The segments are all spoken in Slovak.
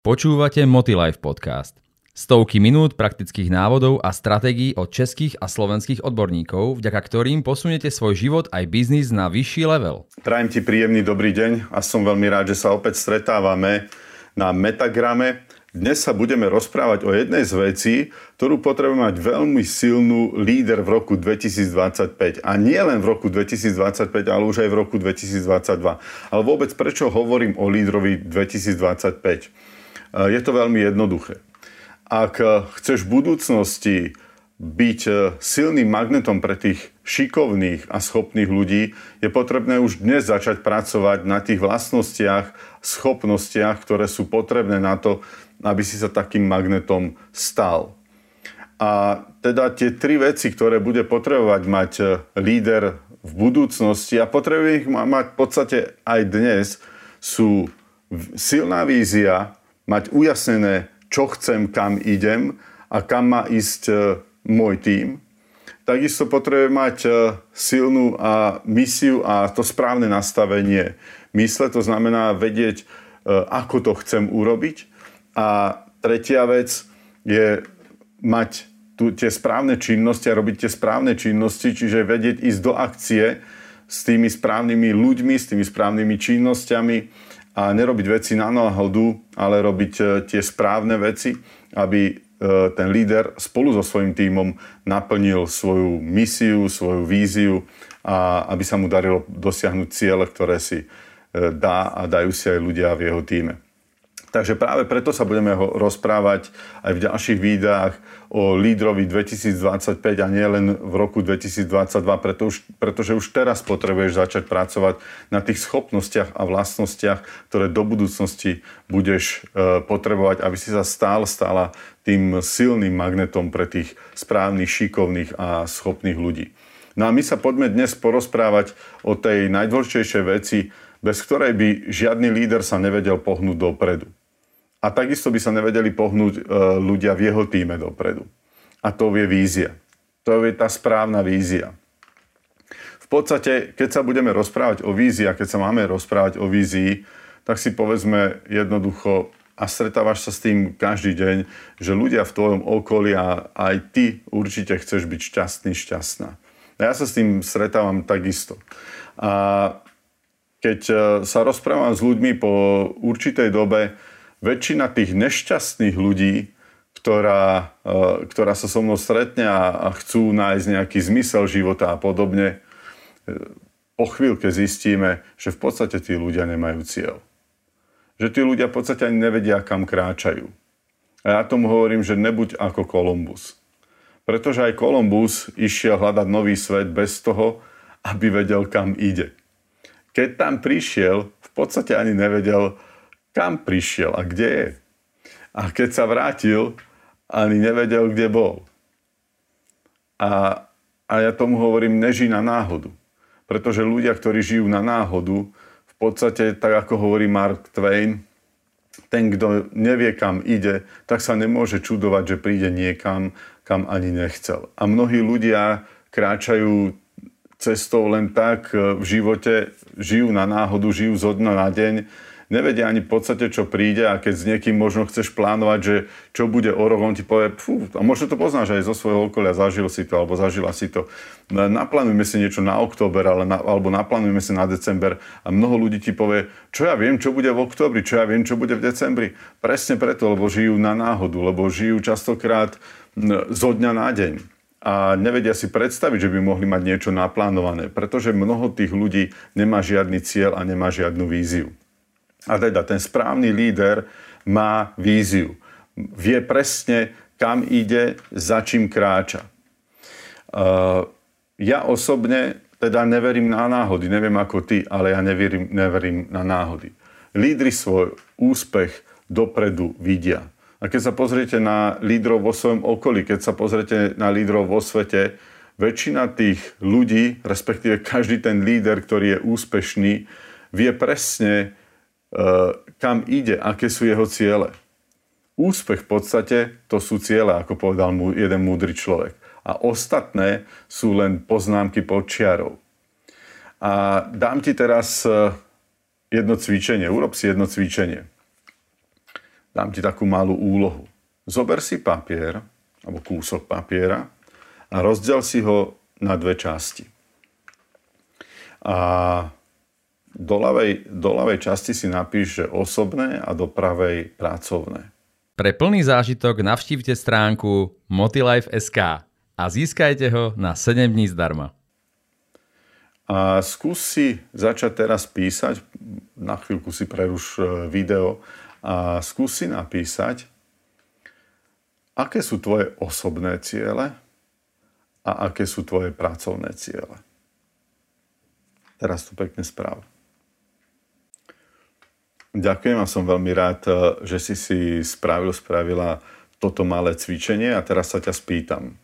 Počúvate Motilife podcast. Stovky minút praktických návodov a stratégií od českých a slovenských odborníkov, vďaka ktorým posuniete svoj život aj biznis na vyšší level. Prajem ti príjemný dobrý deň a som veľmi rád, že sa opäť stretávame na Metagrame. Dnes sa budeme rozprávať o jednej z vecí, ktorú potrebuje mať veľmi silnú líder v roku 2025. A nie len v roku 2025, ale už aj v roku 2022. Ale vôbec prečo hovorím o lídrovi 2025? Eh, je to veľmi jednoduché. Ak eh, chceš v budúcnosti byť eh, silným magnetom pre tých šikovných a schopných ľudí, je potrebné už dnes začať pracovať na tých vlastnostiach, schopnostiach, ktoré sú potrebné na to, aby si sa takým magnetom stal. A teda tie tri veci, ktoré bude potrebovať mať líder v budúcnosti a potrebuje ich mať v podstate aj dnes, sú silná vízia, mať ujasnené, čo chcem, kam idem a kam má ísť e, môj tím. Takisto potrebuje mať e, silnú a misiu a to správne nastavenie mysle, to znamená vedieť, e, ako to chcem urobiť. A tretia vec je mať tu tie správne činnosti a robiť tie správne činnosti, čiže vedieť ísť do akcie s tými správnymi ľuďmi, s tými správnymi činnosťami a nerobiť veci na náhodu, ale robiť e, tie správne veci, aby e, ten líder spolu so svojím tímom naplnil svoju misiu, svoju víziu a aby sa mu darilo dosiahnuť ciele, ktoré si e, dá a dajú si aj ľudia v jeho týme. Takže práve preto sa budeme ho rozprávať aj v ďalších videách o lídrovi 2025 a nie len v roku 2022, preto už, pretože už teraz potrebuješ začať pracovať na tých schopnostiach a vlastnostiach, ktoré do budúcnosti budeš e, potrebovať, aby si sa stál, stála tým silným magnetom pre tých správnych, šikovných a schopných ľudí. No a my sa poďme dnes porozprávať o tej najdôležitejšej veci, bez ktorej by žiadny líder sa nevedel pohnúť dopredu. A takisto by sa nevedeli pohnúť e, ľudia v jeho týme dopredu. A to je vízia. To je tá správna vízia. V podstate, keď sa budeme rozprávať o vízii a keď sa máme rozprávať o vízii, tak si povedzme jednoducho a stretávaš sa s tým každý deň, že ľudia v tvojom okolí a aj ty určite chceš byť šťastný, šťastná. A ja sa s tým stretávam takisto. A keď e, sa rozprávam s ľuďmi po určitej dobe, väčšina tých nešťastných ľudí, ktorá, e, ktorá sa so mnou stretne a, chcú nájsť nejaký zmysel života a podobne, e, po chvíľke zistíme, že v podstate tí ľudia nemajú cieľ. Že tí ľudia v podstate ani nevedia, kam kráčajú. A ja tomu hovorím, že nebuď ako Kolumbus. Pretože aj Kolumbus išiel hľadať nový svet bez toho, aby vedel, kam ide. Keď tam prišiel, v podstate ani nevedel, kam prišiel a kde je. A keď sa vrátil, ani nevedel, kde bol. A, a ja tomu hovorím, neží na náhodu. Pretože ľudia, ktorí žijú na náhodu, v podstate, tak ako hovorí Mark Twain, ten, kto nevie, kam ide, tak sa nemôže čudovať, že príde niekam, kam ani nechcel. A mnohí ľudia kráčajú cestou len tak v živote, žijú na náhodu, žijú zo dna na deň nevedia ani v podstate, čo príde a keď s niekým možno chceš plánovať, že čo bude o rok, on ti povie, fú, a možno to poznáš aj zo svojho okolia, zažil si to alebo zažila si to. Naplánujeme si niečo na október ale na, alebo naplánujeme si na december a mnoho ľudí ti povie, čo ja viem, čo bude v októbri, čo ja viem, čo bude v decembri. Presne preto, lebo žijú na náhodu, lebo žijú častokrát zo dňa na deň a nevedia si predstaviť, že by mohli mať niečo naplánované, pretože mnoho tých ľudí nemá žiadny cieľ a nemá žiadnu víziu. A teda ten správny líder má víziu. Vie presne, kam ide, za čím kráča. Uh, ja osobne teda neverím na náhody. Neviem ako ty, ale ja neverím, neverím na náhody. Lídry svoj úspech dopredu vidia. A keď sa pozriete na lídrov vo svojom okolí, keď sa pozriete na lídrov vo svete, väčšina tých ľudí, respektíve každý ten líder, ktorý je úspešný, vie presne, kam ide, aké sú jeho ciele. Úspech v podstate to sú ciele, ako povedal mu jeden múdry človek. A ostatné sú len poznámky pod čiarou. A dám ti teraz eh, jedno cvičenie. Urob si jedno cvičenie. dám ti takú malú úlohu. Zober si papier, alebo kúsok papiera a rozdel si ho na dve časti. A do ľavej, do ľavej časti si napíš, že osobné a do pravej pracovné. Pre plný zážitok navštívte stránku motilife.sk a získajte ho na 7 dní zdarma. A skús si začať teraz písať, na chvíľku si preruš e, video a skús si napísať, aké sú tvoje osobné ciele a aké sú tvoje pracovné ciele. Teraz tu pekne správ. Ďakujem a som veľmi rád, e, že si si spravil, spravila toto malé cvičenie a teraz sa ťa spýtam.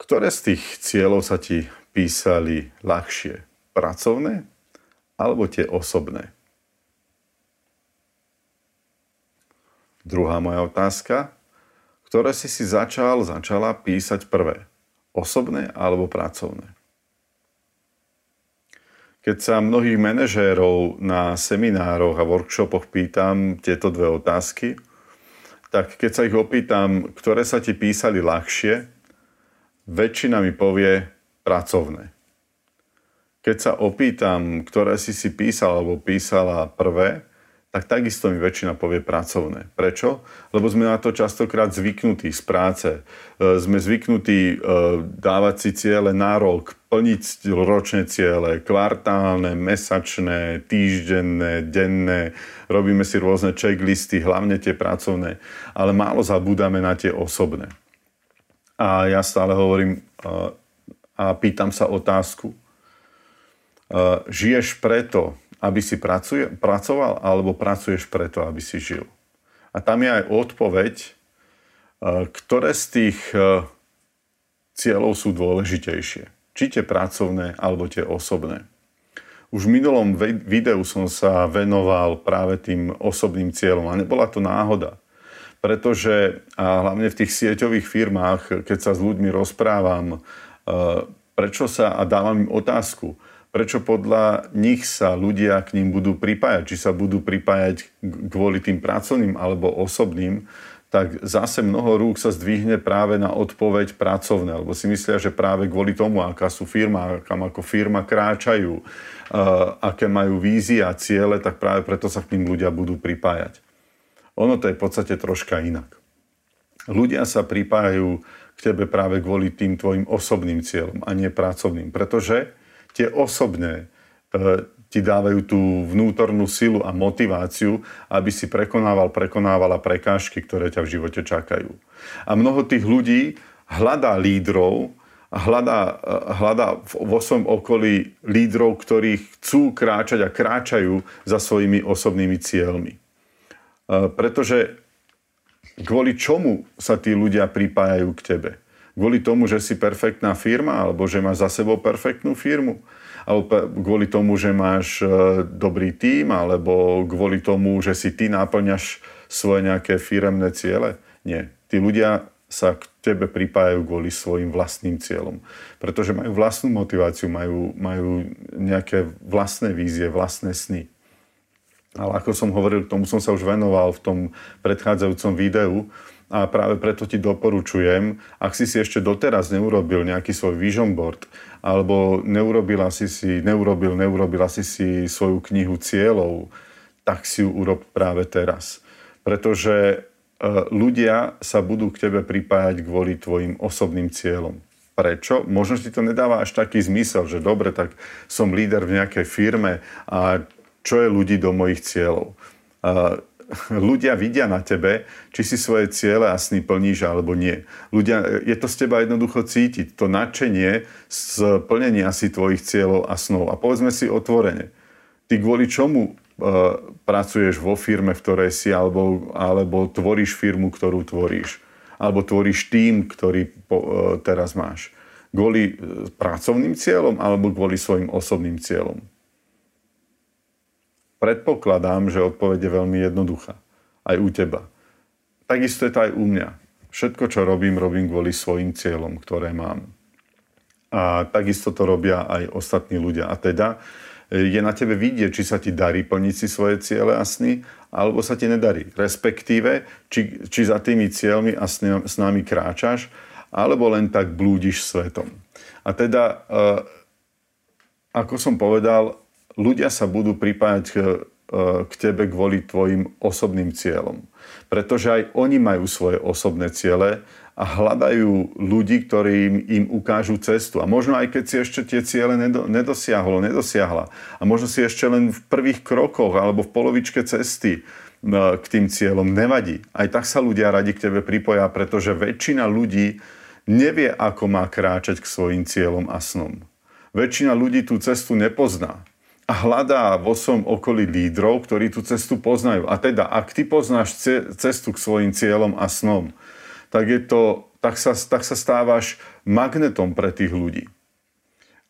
Ktoré z tých cieľov sa ti písali ľahšie? Pracovné alebo tie osobné? Druhá moja otázka. Ktoré si si začal, začala písať prvé? Osobné alebo pracovné? Keď sa mnohých manažérov na seminároch a workshopoch pýtam tieto dve otázky, tak keď sa ich opýtam, ktoré sa ti písali ľahšie, väčšina mi povie pracovné. Keď sa opýtam, ktoré si si písal alebo písala prvé, tak takisto mi väčšina povie pracovné. Prečo? Lebo sme na to častokrát zvyknutí z práce. E, sme zvyknutí e, dávať si ciele na rok, plniť ročné ciele, kvartálne, mesačné, týždenné, denné. Robíme si rôzne checklisty, hlavne tie pracovné, ale málo zabúdame na tie osobné. A ja stále hovorím uh, a pýtam sa otázku. Žiješ preto, aby si pracuje, pracoval, alebo pracuješ preto, aby si žil? A tam je aj odpoveď, uh, ktoré z tých cieľov sú dôležitejšie. Či tie pracovné, alebo tie osobné. Už v minulom videu som sa venoval práve tým osobným cieľom a nebola to náhoda pretože a hlavne v tých sieťových firmách, keď sa s ľuďmi rozprávam, e, prečo sa a dávam im otázku, prečo podľa nich sa ľudia k ním budú pripájať, či sa budú pripájať kvôli tým pracovným alebo osobným, tak zase mnoho rúk sa zdvihne práve na odpoveď pracovné, lebo si myslia, že práve kvôli tomu, aká sú firma, kam ako firma kráčajú, uh, aké majú vízie a ciele, tak práve preto sa k ním ľudia budú pripájať. Ono to je v podstate troška inak. Ľudia sa pripájajú k tebe práve kvôli tým tvojim osobným cieľom a nie pracovným, pretože tie osobné e, ti dávajú tú vnútornú silu a motiváciu, aby si prekonával, prekonávala prekážky, ktoré ťa v živote čakajú. A mnoho tých ľudí hľadá lídrov, hľadá, e, hľadá vo svojom okolí lídrov, ktorí chcú kráčať a kráčajú za svojimi osobnými cieľmi. Pretože kvôli čomu sa tí ľudia pripájajú k tebe? Kvôli tomu, že si perfektná firma, alebo že máš za sebou perfektnú firmu? Alebo kvôli tomu, že máš e, dobrý tím, alebo kvôli tomu, že si ty náplňaš svoje nejaké firemné ciele? Nie. Tí ľudia sa k tebe pripájajú kvôli svojim vlastným cieľom. Pretože majú vlastnú motiváciu, majú, majú nejaké vlastné vízie, vlastné sny. Ale ako som hovoril, tomu som sa už venoval v tom predchádzajúcom videu a práve preto ti doporučujem, ak si si ešte doteraz neurobil nejaký svoj vision board, alebo neurobila si si, neurobil, neurobila si si svoju knihu cieľov, tak si ju urob práve teraz. Pretože e, ľudia sa budú k tebe pripájať kvôli tvojim osobným cieľom. Prečo? Možno ti to nedáva až taký zmysel, že dobre, tak som líder v nejakej firme a čo je ľudí do mojich cieľov. Ľudia vidia na tebe, či si svoje ciele a sny plníš alebo nie. Ľudia, je to z teba jednoducho cítiť, to nadšenie z plnenia si tvojich cieľov a snov. A povedzme si otvorene, ty kvôli čomu uh, pracuješ vo firme, v ktorej si, alebo, alebo tvoríš firmu, ktorú tvoríš, alebo tvoríš tým, ktorý po, uh, teraz máš. Kvôli uh, pracovným cieľom alebo kvôli svojim osobným cieľom. Predpokladám, že odpoveď je veľmi jednoduchá. Aj u teba. Takisto je to aj u mňa. Všetko, čo robím, robím kvôli svojim cieľom, ktoré mám. A takisto to robia aj ostatní ľudia. A teda je na tebe vidieť, či sa ti darí plniť si svoje ciele a sny, alebo sa ti nedarí. Respektíve, či, či za tými cieľmi a s nami kráčaš, alebo len tak blúdiš svetom. A teda, eh, ako som povedal, ľudia sa budú pripájať k, eh, k tebe kvôli tvojim osobným cieľom. Pretože aj oni majú svoje osobné ciele a hľadajú ľudí, ktorí im, ukážu cestu. A možno aj keď si ešte tie ciele nedosiahol, nedosiahla. A možno si ešte len v prvých krokoch alebo v polovičke cesty e, k tým cieľom nevadí. Aj tak sa ľudia radi k tebe pripoja, pretože väčšina ľudí nevie, ako má kráčať k svojim cieľom a snom. Väčšina ľudí tú cestu nepozná a hľadá vo svojom okolí lídrov, ktorí tú cestu poznajú. A teda, ak ty poznáš cestu k svojim cieľom a snom, tak, je to, tak, sa, tak sa stávaš magnetom pre tých ľudí.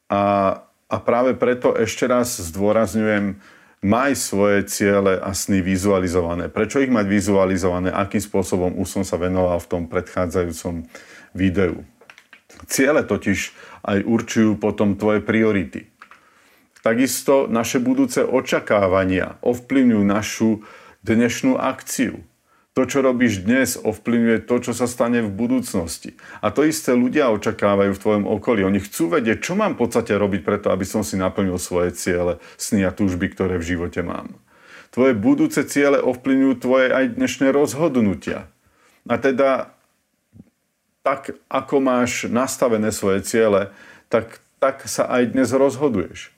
A, a práve preto ešte raz zdôrazňujem, maj svoje ciele a sny vizualizované. Prečo ich mať vizualizované? Akým spôsobom už som sa venoval v tom predchádzajúcom videu. Ciele totiž aj určujú potom tvoje priority. Takisto naše budúce očakávania ovplyvňujú našu dnešnú akciu. To, čo robíš dnes, ovplyvňuje to, čo sa stane v budúcnosti. A to isté ľudia očakávajú v tvojom okolí. Oni chcú vedieť, čo mám v podstate robiť preto, aby som si naplnil svoje ciele, sny a túžby, ktoré v živote mám. Tvoje budúce ciele ovplyvňujú tvoje aj dnešné rozhodnutia. A teda, tak ako máš nastavené svoje ciele, tak, tak sa aj dnes rozhoduješ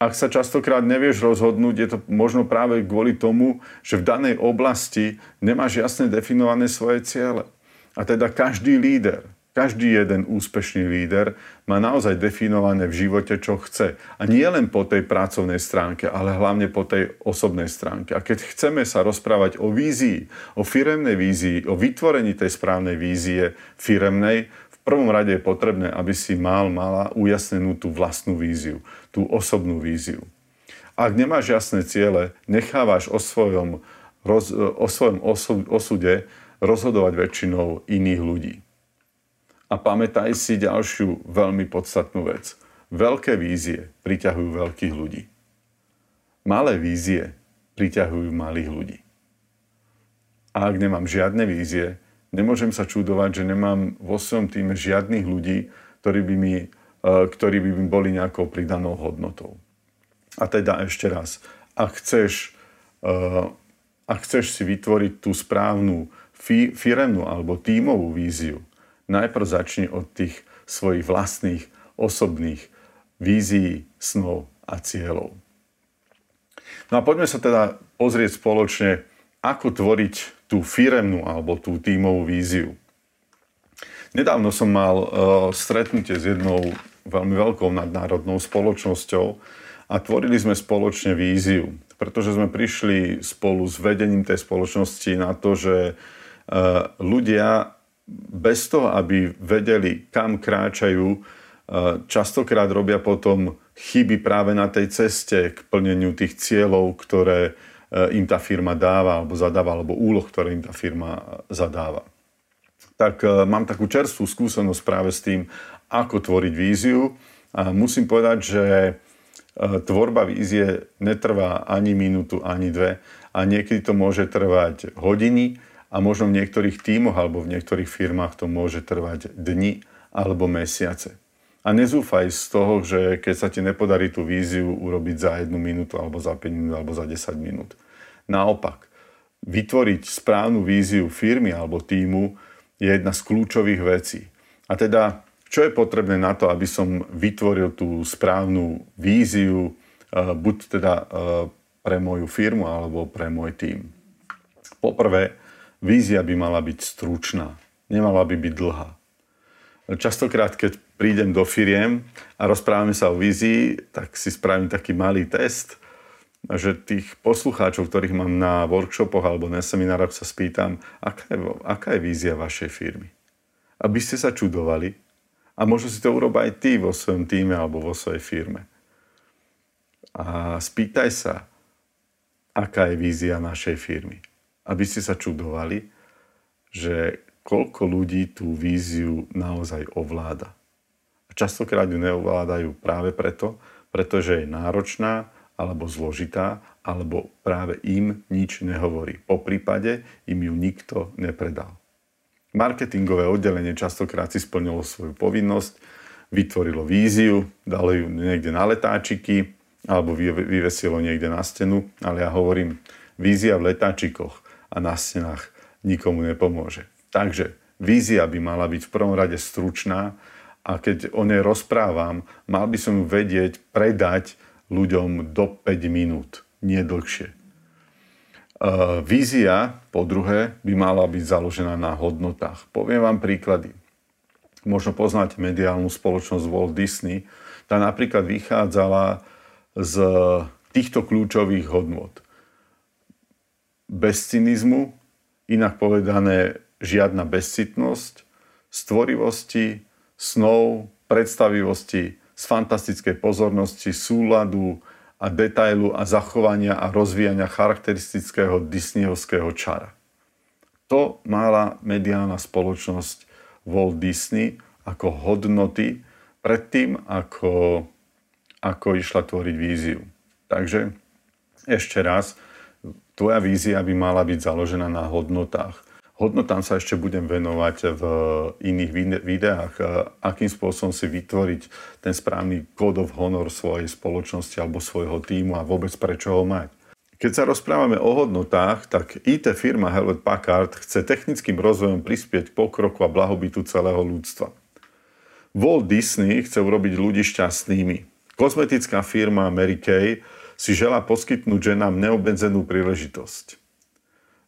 ak sa častokrát nevieš rozhodnúť, je to možno práve kvôli tomu, že v danej oblasti nemáš jasne definované svoje ciele. A teda každý líder, každý jeden úspešný líder má naozaj definované v živote, čo chce. A nie len po tej pracovnej stránke, ale hlavne po tej osobnej stránke. A keď chceme sa rozprávať o vízii, o firemnej vízii, o vytvorení tej správnej vízie firemnej, prvom rade je potrebné, aby si mal, mala ujasnenú tú vlastnú víziu, tú osobnú víziu. Ak nemáš jasné ciele, nechávaš o svojom, roz, o svojom osude rozhodovať väčšinou iných ľudí. A pamätaj si ďalšiu veľmi podstatnú vec. Veľké vízie priťahujú veľkých ľudí. Malé vízie priťahujú malých ľudí. A ak nemám žiadne vízie, nemôžem sa čudovať, že nemám vo svojom týme žiadnych ľudí, ktorí by mi, e, ktorí by mi boli nejakou pridanou hodnotou. A teda ešte raz, ak chceš, e, ak chceš si vytvoriť tú správnu firemnú alebo tímovú víziu, najprv začni od tých svojich vlastných osobných vízií, snov a cieľov. No a poďme sa teda pozrieť spoločne, ako tvoriť tú firemnú alebo tú tímovú víziu. Nedávno som mal uh, stretnutie s jednou veľmi veľkou nadnárodnou spoločnosťou a tvorili sme spoločne víziu, pretože sme prišli spolu s vedením tej spoločnosti na to, že uh, ľudia bez toho, aby vedeli, kam kráčajú, uh, častokrát robia potom chyby práve na tej ceste k plneniu tých cieľov, ktoré im tá firma dáva alebo zadáva, alebo úloh, ktoré im tá firma eh, zadáva. Tak eh, mám takú čerstvú skúsenosť práve s tým, ako tvoriť víziu. A musím povedať, že tvorba vízie netrvá ani minútu, ani dve a niekedy to môže trvať hodiny a možno v niektorých tímoch alebo v niektorých firmách to môže trvať dni alebo mesiace. A nezúfaj z toho, že keď sa ti nepodarí tú víziu urobiť za jednu minútu, alebo za 5 minút, alebo za 10 minút. Naopak, vytvoriť správnu víziu firmy alebo týmu je jedna z kľúčových vecí. A teda, čo je potrebné na to, aby som vytvoril tú správnu víziu, eh, buď teda eh, pre moju firmu alebo pre môj tým. Poprvé, vízia by mala byť stručná, nemala by byť dlhá. Častokrát, keď prídem do firiem a rozprávame sa o vízii, tak si spravím taký malý test, že tých poslucháčov, ktorých mám na workshopoch alebo na seminároch, sa spýtam, aká je, aká je vízia vašej firmy. Aby ste sa čudovali a možno si to urob aj ty vo svojom týme alebo vo svojej firme. A spýtaj sa, aká je vízia našej firmy. Aby ste sa čudovali, že koľko ľudí tú víziu naozaj ovláda. A častokrát ju neovládajú práve preto, pretože je náročná alebo zložitá, alebo práve im nič nehovorí. Po prípade im ju nikto nepredal. Marketingové oddelenie častokrát si splnilo svoju povinnosť, vytvorilo víziu, dalo ju niekde na letáčiky alebo vyvesilo niekde na stenu, ale ja hovorím, vízia v letáčikoch a na stenách nikomu nepomôže. Takže vízia by mala byť v prvom rade stručná a keď o nej rozprávam, mal by som ju vedieť predať ľuďom do 5 minút, nie dlhšie. Uh, vízia, po druhé, by mala byť založená na hodnotách. Poviem vám príklady. Možno poznáte mediálnu spoločnosť Walt Disney. Tá napríklad vychádzala z týchto kľúčových hodnot. Bez cynizmu, inak povedané žiadna bezcitnosť, stvorivosti, snov, predstavivosti, z fantastickej pozornosti, súladu a detailu a zachovania a rozvíjania charakteristického disneyovského čara. To mala mediálna spoločnosť Walt Disney ako hodnoty predtým, ako, ako išla tvoriť víziu. Takže ešte raz, tvoja vízia by mala byť založená na hodnotách hodnotám sa ešte budem venovať v iných videách, akým spôsobom si vytvoriť ten správny code of honor svojej spoločnosti alebo svojho týmu a vôbec prečo ho mať. Keď sa rozprávame o hodnotách, tak IT firma Hewlett Packard chce technickým rozvojom prispieť pokroku a blahobytu celého ľudstva. Walt Disney chce urobiť ľudí šťastnými. Kozmetická firma Mary Kay si žela poskytnúť ženám neobmedzenú príležitosť.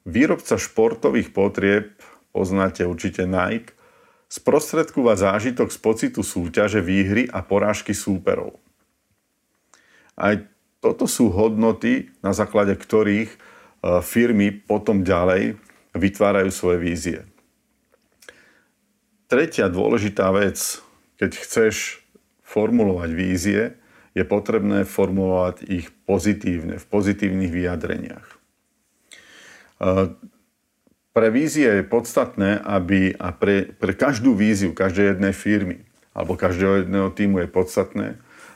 Výrobca športových potrieb, poznáte určite Nike, sprostredkúva zážitok z pocitu súťaže, výhry a porážky súperov. Aj toto sú hodnoty, na základe ktorých e, firmy potom ďalej vytvárajú svoje vízie. Tretia dôležitá vec, keď chceš formulovať vízie, je potrebné formulovať ich pozitívne, v pozitívnych vyjadreniach. Pre vízie je podstatné, aby a pre, pre každú víziu každej jednej firmy alebo každého jedného týmu je podstatné,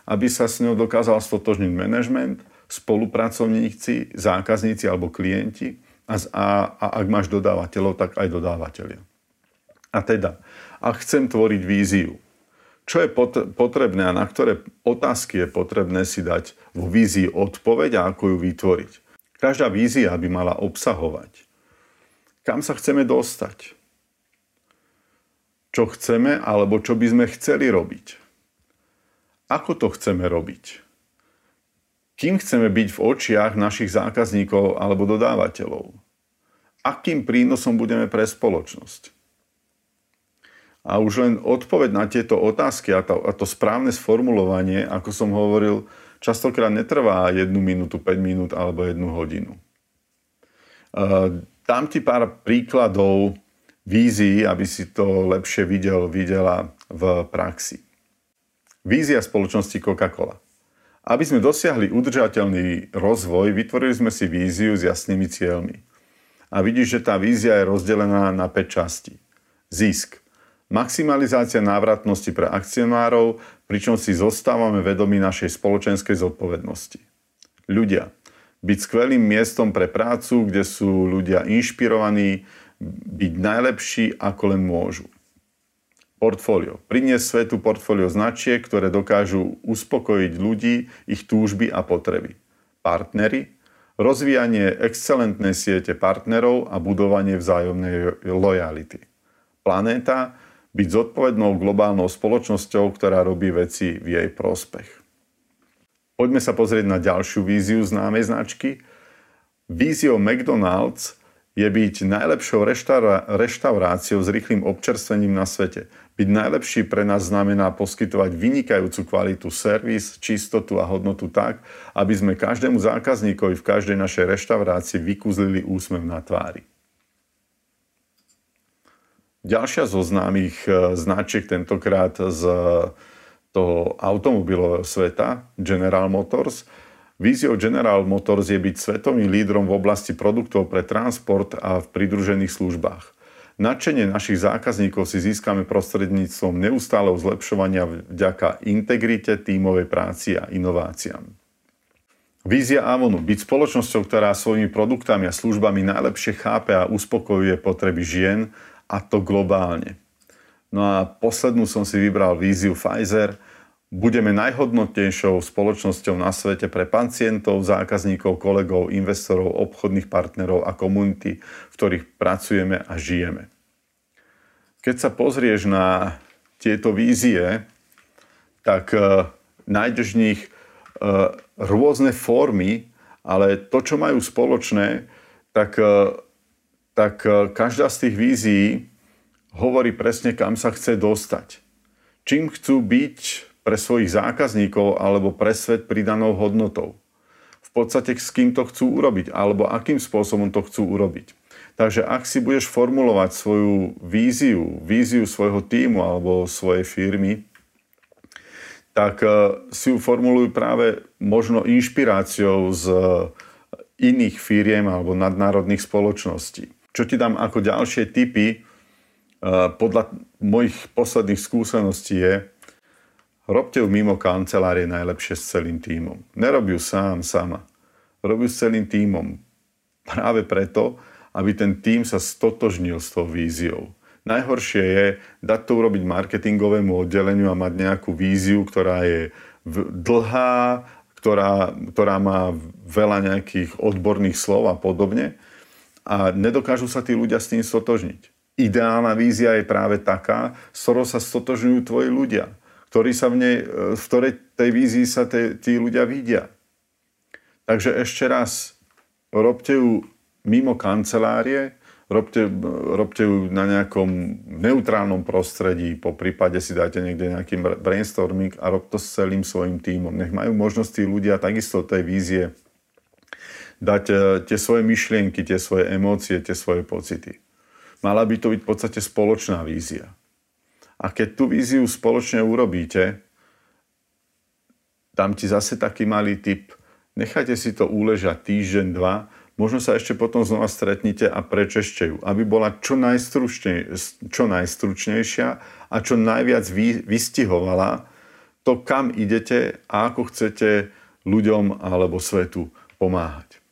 aby sa s ňou dokázal stotožniť manažment, spolupracovníci, zákazníci alebo klienti a, a, a ak máš dodávateľov, tak aj dodávateľia. A teda, ak chcem tvoriť víziu, čo je potrebné a na ktoré otázky je potrebné si dať vo vízii odpoveď a ako ju vytvoriť. Každá vízia by mala obsahovať, kam sa chceme dostať, čo chceme alebo čo by sme chceli robiť, ako to chceme robiť, kým chceme byť v očiach našich zákazníkov alebo dodávateľov, akým prínosom budeme pre spoločnosť. A už len odpoveď na tieto otázky a to, a to správne sformulovanie, ako som hovoril, častokrát netrvá jednu minútu, 5 minút alebo jednu hodinu. Dám ti pár príkladov vízií, aby si to lepšie videl, videla v praxi. Vízia spoločnosti Coca-Cola. Aby sme dosiahli udržateľný rozvoj, vytvorili sme si víziu s jasnými cieľmi. A vidíš, že tá vízia je rozdelená na 5 častí. Zisk. Maximalizácia návratnosti pre akcionárov, pričom si zostávame vedomi našej spoločenskej zodpovednosti. Ľudia. Byť skvelým miestom pre prácu, kde sú ľudia inšpirovaní, byť najlepší, ako len môžu. Portfólio. Priniesť svetu portfólio značiek, ktoré dokážu uspokojiť ľudí, ich túžby a potreby. Partnery. Rozvíjanie excelentnej siete partnerov a budovanie vzájomnej lojality. Planéta byť zodpovednou globálnou spoločnosťou, ktorá robí veci v jej prospech. Poďme sa pozrieť na ďalšiu víziu známej značky. Víziou McDonald's je byť najlepšou reštauráciou s rýchlým občerstvením na svete. Byť najlepší pre nás znamená poskytovať vynikajúcu kvalitu servis, čistotu a hodnotu tak, aby sme každému zákazníkovi v každej našej reštaurácii vykúzlili úsmev na tvári. Ďalšia zo známych e, značiek tentokrát z toho automobilového sveta, General Motors. Víziou General Motors je byť svetovým lídrom v oblasti produktov pre transport a v pridružených službách. Načenie našich zákazníkov si získame prostredníctvom neustáleho zlepšovania vďaka integrite, tímovej práci a inováciám. Vízia Avonu. Byť spoločnosťou, ktorá svojimi produktami a službami najlepšie chápe a uspokojuje potreby žien a to globálne. No a poslednú som si vybral víziu Pfizer. Budeme najhodnotnejšou spoločnosťou na svete pre pacientov, zákazníkov, kolegov, investorov, obchodných partnerov a komunity, v ktorých pracujeme a žijeme. Keď sa pozrieš na tieto vízie, tak uh, nájdeš v nich uh, rôzne formy, ale to, čo majú spoločné, tak, uh, tak každá z tých vízií hovorí presne, kam sa chce dostať. Čím chcú byť pre svojich zákazníkov alebo pre svet pridanou hodnotou. V podstate s kým to chcú urobiť alebo akým spôsobom to chcú urobiť. Takže ak si budeš formulovať svoju víziu, víziu svojho týmu alebo svojej firmy, tak e, si ju formulujú práve možno inšpiráciou z iných firiem alebo nadnárodných spoločností. Čo ti dám ako ďalšie typy, podľa mojich posledných skúseností je, robte ju mimo kancelárie najlepšie s celým tímom. Nerobí ju sám, sama. Robí ju s celým tímom. Práve preto, aby ten tím sa stotožnil s tou víziou. Najhoršie je dať to urobiť marketingovému oddeleniu a mať nejakú víziu, ktorá je dlhá, ktorá, ktorá má veľa nejakých odborných slov a podobne a nedokážu sa tí ľudia s tým stotožniť ideálna vízia je práve taká, s ktorou sa stotožňujú tvoji ľudia, ktorí sa v, nej, v ktorej tej vízii sa te, tí ľudia vidia. Takže ešte raz, robte ju mimo kancelárie, robte, robte ju na nejakom neutrálnom prostredí, po prípade si dajte niekde nejaký brainstorming a rob to s celým svojim tímom. Nech majú možnosti ľudia takisto tej vízie dať eh, tie svoje myšlienky, tie svoje emócie, tie svoje pocity. Mala by to byť v podstate spoločná vízia. A keď tú víziu spoločne urobíte, dám ti zase taký malý tip. Nechajte si to uležať týždeň, dva, možno sa ešte potom znova stretnite a prečešte ju, aby bola čo, čo najstručnejšia a čo najviac vy, vystihovala to, kam idete a ako chcete ľuďom alebo svetu pomáhať.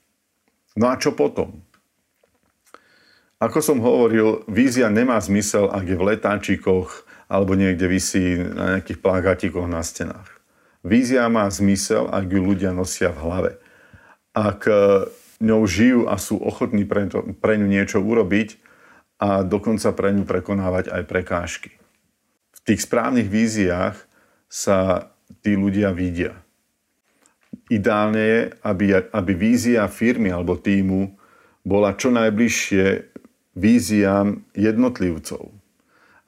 No a čo potom? Ako som hovoril, vízia nemá zmysel, ak je v letáčikoch alebo niekde vysí na nejakých plagátikoch na stenách. Vízia má zmysel, ak ju ľudia nosia v hlave. Ak e, ňou žijú a sú ochotní pre, to, pre ňu niečo urobiť a dokonca pre ňu prekonávať aj prekážky. V tých správnych víziách sa tí ľudia vidia. Ideálne je, aby, aby vízia firmy alebo týmu bola čo najbližšie víziám jednotlivcov.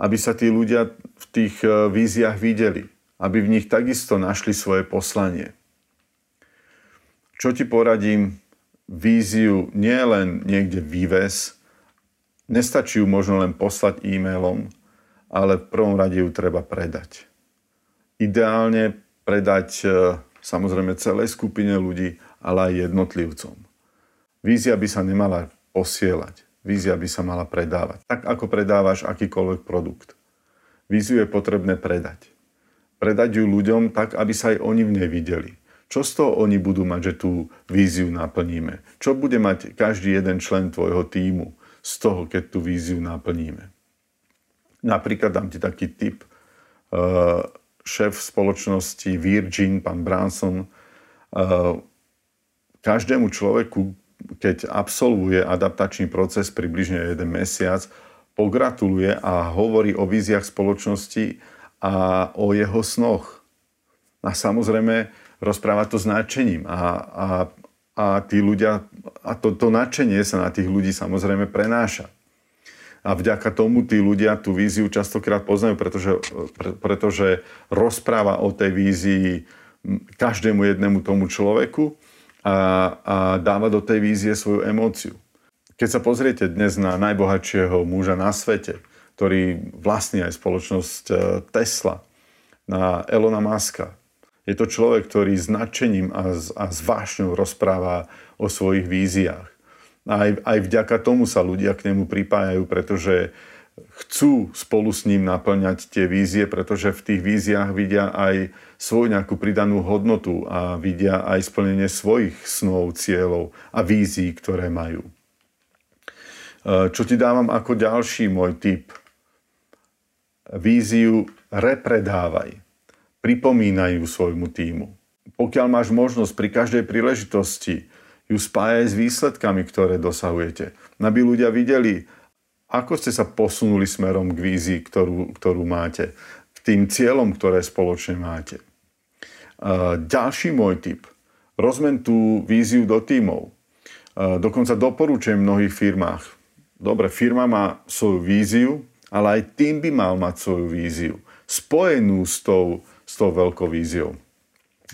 Aby sa tí ľudia v tých e, víziách videli. Aby v nich takisto našli svoje poslanie. Čo ti poradím? Víziu nie len niekde vyves, nestačí ju možno len poslať e-mailom, ale v prvom rade ju treba predať. Ideálne predať e, samozrejme celej skupine ľudí, ale aj jednotlivcom. Vízia by sa nemala posielať. Vízia by sa mala predávať. Tak ako predávaš akýkoľvek produkt. Víziu je potrebné predať. Predať ju ľuďom tak, aby sa aj oni v nej videli. Čo z toho oni budú mať, že tú víziu naplníme? Čo bude mať každý jeden člen tvojho týmu z toho, keď tú víziu naplníme? Napríklad dám ti taký tip. Šéf spoločnosti Virgin, pán Branson, každému človeku, keď absolvuje adaptačný proces približne jeden mesiac, pogratuluje a hovorí o víziách spoločnosti a o jeho snoch. A samozrejme rozpráva to s nadšením a, a, a tí ľudia, a to, to nadšenie sa na tých ľudí samozrejme prenáša. A vďaka tomu tí ľudia tú víziu častokrát poznajú, pretože, pre, pretože rozpráva o tej vízii každému jednému tomu človeku a, a dáva do tej vízie svoju emóciu. Keď sa pozriete dnes na najbohatšieho muža na svete, ktorý vlastní aj spoločnosť e, Tesla, na Elona Muska, je to človek, ktorý s nadšením a s, a s vášňou rozpráva o svojich víziách. Aj, aj vďaka tomu sa ľudia k nemu pripájajú, pretože chcú spolu s ním naplňať tie vízie, pretože v tých víziách vidia aj svoju nejakú pridanú hodnotu a vidia aj splnenie svojich snov, cieľov a vízií, ktoré majú. E, čo ti dávam ako ďalší môj tip? Víziu repredávaj. Pripomínajú svojmu týmu. Pokiaľ máš možnosť pri každej príležitosti ju spájaj s výsledkami, ktoré dosahujete. Aby ľudia videli, ako ste sa posunuli smerom k vízii, ktorú, ktorú máte, k tým cieľom, ktoré spoločne máte. Ďalší môj tip. Rozmen tú víziu do tímov. Dokonca doporučujem v mnohých firmách. Dobre, firma má svoju víziu, ale aj tým by mal mať svoju víziu. Spojenú s tou, s tou veľkou víziou.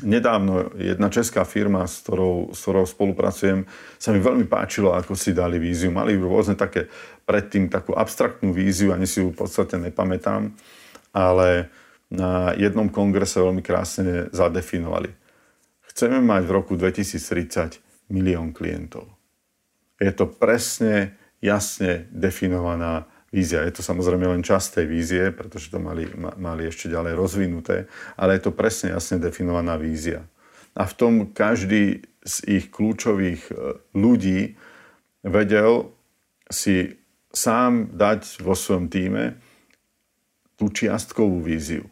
Nedávno jedna česká firma, s ktorou, s ktorou spolupracujem, sa mi veľmi páčilo, ako si dali víziu. Mali rôzne také predtým takú abstraktnú víziu, ani si ju v podstate nepamätám, ale na jednom kongrese veľmi krásne zadefinovali. Chceme mať v roku 2030 milión klientov. Je to presne, jasne definovaná vízia. Je to samozrejme len časť tej vízie, pretože to mali, mali ešte ďalej rozvinuté, ale je to presne jasne definovaná vízia. A v tom každý z ich kľúčových e, ľudí vedel si sám dať vo svojom týme tú čiastkovú víziu.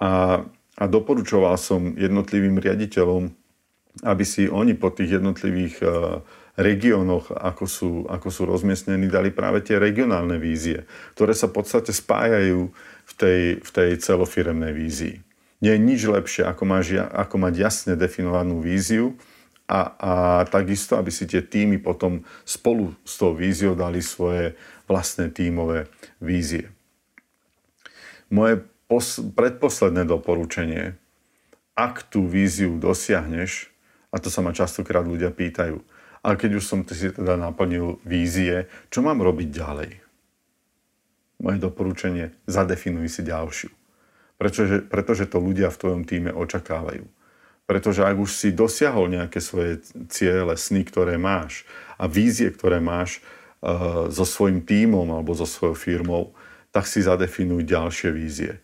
A, a doporučoval som jednotlivým riaditeľom, aby si oni po tých jednotlivých uh, regiónoch, ako sú, ako sú rozmiestnení, dali práve tie regionálne vízie, ktoré sa v podstate spájajú v tej, v tej celofiremnej vízii. Nie je nič lepšie, ako, máš, ako mať jasne definovanú víziu a, a takisto, aby si tie týmy potom spolu s tou víziou dali svoje vlastné tímové vízie. Moje pos- predposledné doporučenie, ak tú víziu dosiahneš, a to sa ma častokrát ľudia pýtajú, a keď už som si teda naplnil vízie, čo mám robiť ďalej? Moje doporučenie, zadefinuj si ďalšiu. Pretože, pretože to ľudia v tvojom týme očakávajú. Pretože ak už si dosiahol nejaké svoje ciele, sny, ktoré máš a vízie, ktoré máš uh, so svojím tímom alebo so svojou firmou, tak si zadefinuj ďalšie vízie.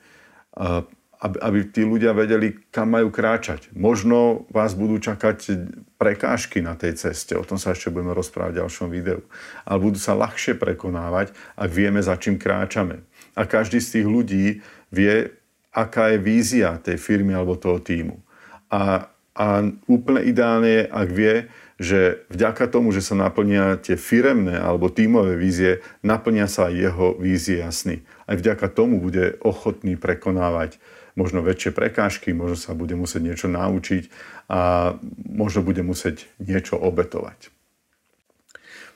Uh, aby, aby tí ľudia vedeli, kam majú kráčať. Možno vás budú čakať prekážky na tej ceste, o tom sa ešte budeme rozprávať v ďalšom videu. Ale budú sa ľahšie prekonávať, ak vieme, za čím kráčame. A každý z tých ľudí vie, aká je vízia tej firmy alebo toho týmu. A, a úplne ideálne je, ak vie, že vďaka tomu, že sa naplnia tie firemné alebo tímové vízie, naplnia sa aj jeho vízie jasný. Aj vďaka tomu bude ochotný prekonávať možno väčšie prekážky, možno sa bude musieť niečo naučiť a možno bude musieť niečo obetovať.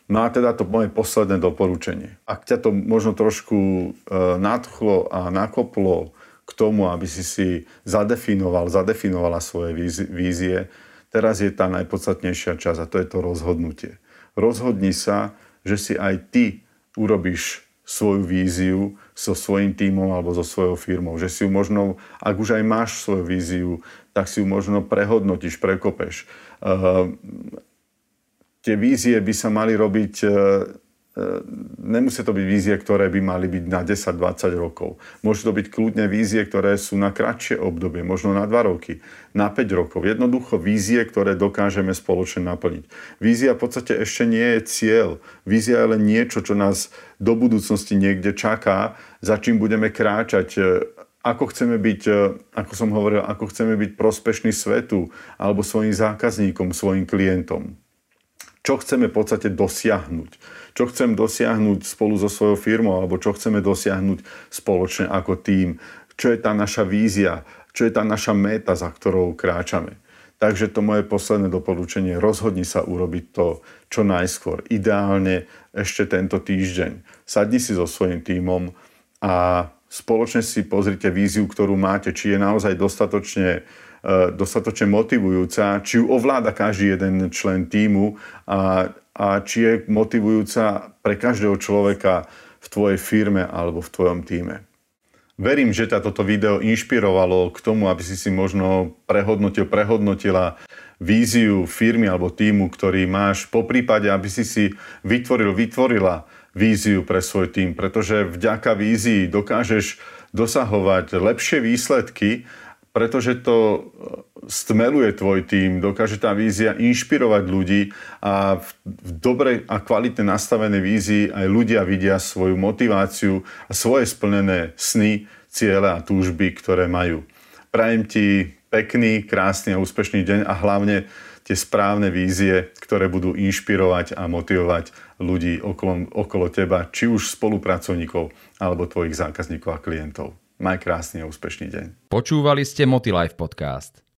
No a teda to moje posledné doporučenie. Ak ťa to možno trošku e, nadchlo a nakoplo k tomu, aby si si zadefinoval, zadefinovala svoje vízie, teraz je tá najpodstatnejšia časť a to je to rozhodnutie. Rozhodni sa, že si aj ty urobíš svoju víziu so svojím tímom alebo so svojou firmou. Že si ju možno, ak už aj máš svoju víziu, tak si ju možno prehodnotíš, prekopeš. Uh, tie vízie by sa mali robiť uh, E, nemusí to byť vízie, ktoré by mali byť na 10-20 rokov. Môžu to byť kľudne vízie, ktoré sú na kratšie obdobie, možno na 2 roky, na 5 rokov. Jednoducho vízie, ktoré dokážeme spoločne naplniť. Vízia v podstate ešte nie je cieľ. Vízia je len niečo, čo nás do budúcnosti niekde čaká, za čím budeme kráčať e, ako chceme byť, e, ako som hovoril, ako chceme byť prospešní svetu alebo svojim zákazníkom, svojim klientom. Čo chceme v podstate dosiahnuť čo chcem dosiahnuť spolu so svojou firmou, alebo čo chceme dosiahnuť spoločne ako tým, čo je tá naša vízia, čo je tá naša meta, za ktorou kráčame. Takže to moje posledné doporučenie, rozhodni sa urobiť to čo najskôr. Ideálne ešte tento týždeň. Sadni si so svojím tímom a spoločne si pozrite víziu, ktorú máte, či je naozaj dostatočne, dostatočne motivujúca, či ju ovláda každý jeden člen týmu a a či je motivujúca pre každého človeka v tvojej firme alebo v tvojom týme. Verím, že ťa toto video inšpirovalo k tomu, aby si si možno prehodnotil, prehodnotila víziu firmy alebo týmu, ktorý máš, po prípade, aby si si vytvoril, vytvorila víziu pre svoj tým, pretože vďaka vízii dokážeš dosahovať lepšie výsledky, pretože to stmeluje tvoj tým, dokáže tá vízia inšpirovať ľudí a v, v dobre a kvalitne nastavenej vízii aj ľudia vidia svoju motiváciu a svoje splnené sny, ciele a túžby, ktoré majú. Prajem ti pekný, krásny a úspešný deň a hlavne tie správne vízie, ktoré budú inšpirovať a motivovať ľudí okolo, okolo teba, či už spolupracovníkov alebo tvojich zákazníkov a klientov. Maj krásny a úspešný deň. Počúvali ste Motilife podcast.